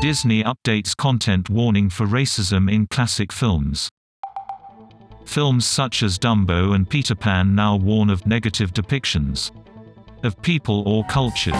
Disney updates content warning for racism in classic films. Films such as Dumbo and Peter Pan now warn of negative depictions of people or cultures.